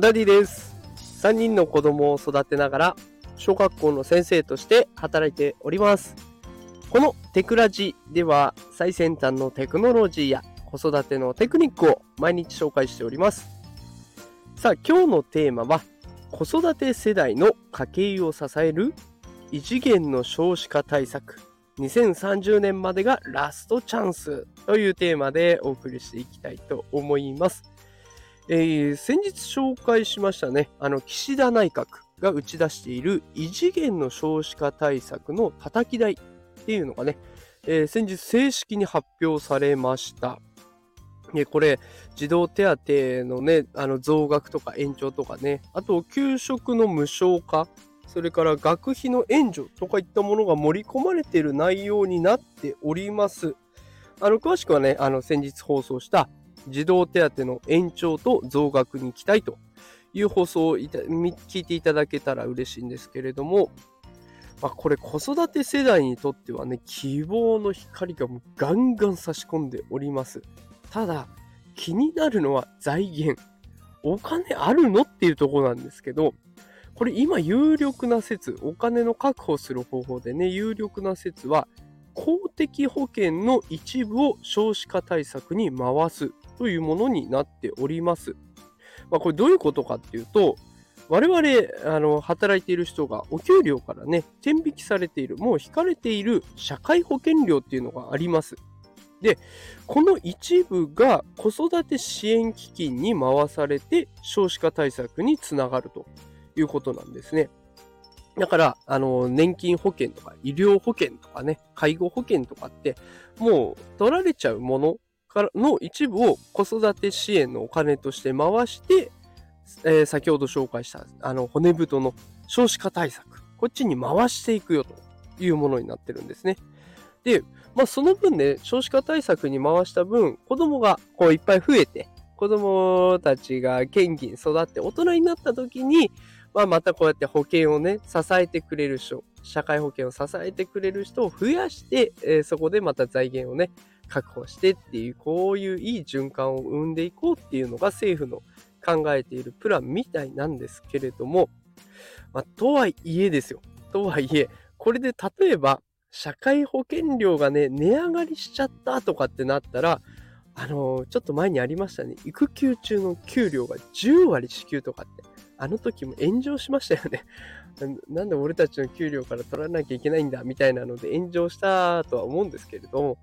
ダディです。3人の子供を育てながら、小学校の先生として働いております。このテクラジでは、最先端のテクノロジーや子育てのテクニックを毎日紹介しております。さあ、今日のテーマは、子育て世代の家計を支える異次元の少子化対策2030年までがラストチャンスというテーマでお送りしていきたいと思います。えー、先日紹介しましたね、あの、岸田内閣が打ち出している異次元の少子化対策の叩き台っていうのがね、えー、先日正式に発表されました。ねこれ、児童手当のね、あの増額とか延長とかね、あと給食の無償化それから学費の援助とかいったものが盛り込まれている内容になっております。あの詳しくはね、あの先日放送した児童手当の延長と増額に期待という放送を聞いていただけたら嬉しいんですけれども、まあ、これ子育て世代にとってはね、希望の光がもうガンガン差し込んでおります。ただ、気になるのは財源。お金あるのっていうところなんですけど、これ今有力な説、お金の確保する方法でね、有力な説は、公的保険の一部を少子化対策に回すというものになっております。まあ、これどういうことかっていうと、我々あの働いている人がお給料からね、天引きされている、もう引かれている社会保険料っていうのがあります。で、この一部が子育て支援基金に回されて少子化対策につながるということなんですね。だから、あの、年金保険とか医療保険とかね、介護保険とかって、もう取られちゃうものからの一部を子育て支援のお金として回して、えー、先ほど紹介した、あの、骨太の少子化対策、こっちに回していくよというものになってるんですね。で、まあ、その分ね、少子化対策に回した分、子供がこういっぱい増えて、子供たちが元気に育って大人になった時に、まあ、またこうやって保険をね、支えてくれる人、社会保険を支えてくれる人を増やして、えー、そこでまた財源をね、確保してっていう、こういういい循環を生んでいこうっていうのが政府の考えているプランみたいなんですけれども、まあ、とはいえですよ。とはいえ、これで例えば、社会保険料がね、値上がりしちゃったとかってなったら、あのー、ちょっと前にありましたね。育休中の給料が10割支給とかって。あの時も炎上しましたよね。なんで俺たちの給料から取らなきゃいけないんだみたいなので炎上したとは思うんですけれども、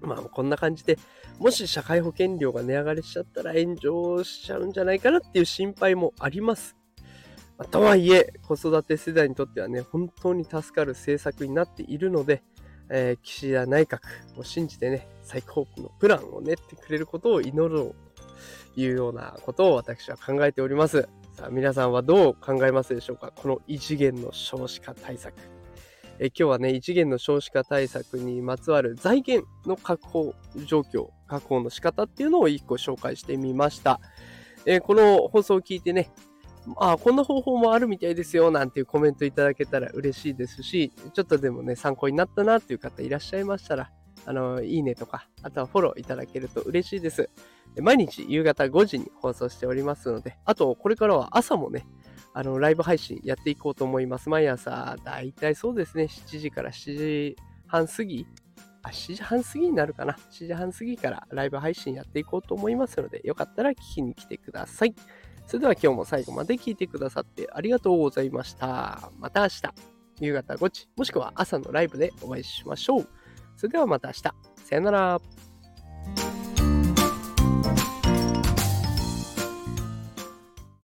まあこんな感じで、もし社会保険料が値上がりしちゃったら炎上しちゃうんじゃないかなっていう心配もあります。とはいえ、子育て世代にとってはね、本当に助かる政策になっているので、えー、岸田内閣を信じてね、最高のプランを練ってくれることを祈ろうというようなことを私は考えております。さあ、皆さんはどう考えますでしょうか？この異次元の少子化対策。え今日はね、異次元の少子化対策にまつわる財源の確保状況、確保の仕方っていうのを一個紹介してみました。えこの放送を聞いてね、あこんな方法もあるみたいですよなんていうコメントいただけたら嬉しいですし、ちょっとでもね、参考になったなっていう方いらっしゃいましたら、あの、いいねとか、あとはフォローいただけると嬉しいです。毎日夕方5時に放送しておりますので、あと、これからは朝もね、あの、ライブ配信やっていこうと思います。毎朝、だいたいそうですね、7時から7時半過ぎ、あ、7時半過ぎになるかな。7時半過ぎからライブ配信やっていこうと思いますので、よかったら聞きに来てください。それでは今日も最後まで聞いてくださってありがとうございました。また明日、夕方5時、もしくは朝のライブでお会いしましょう。それではまた明日。さよなら。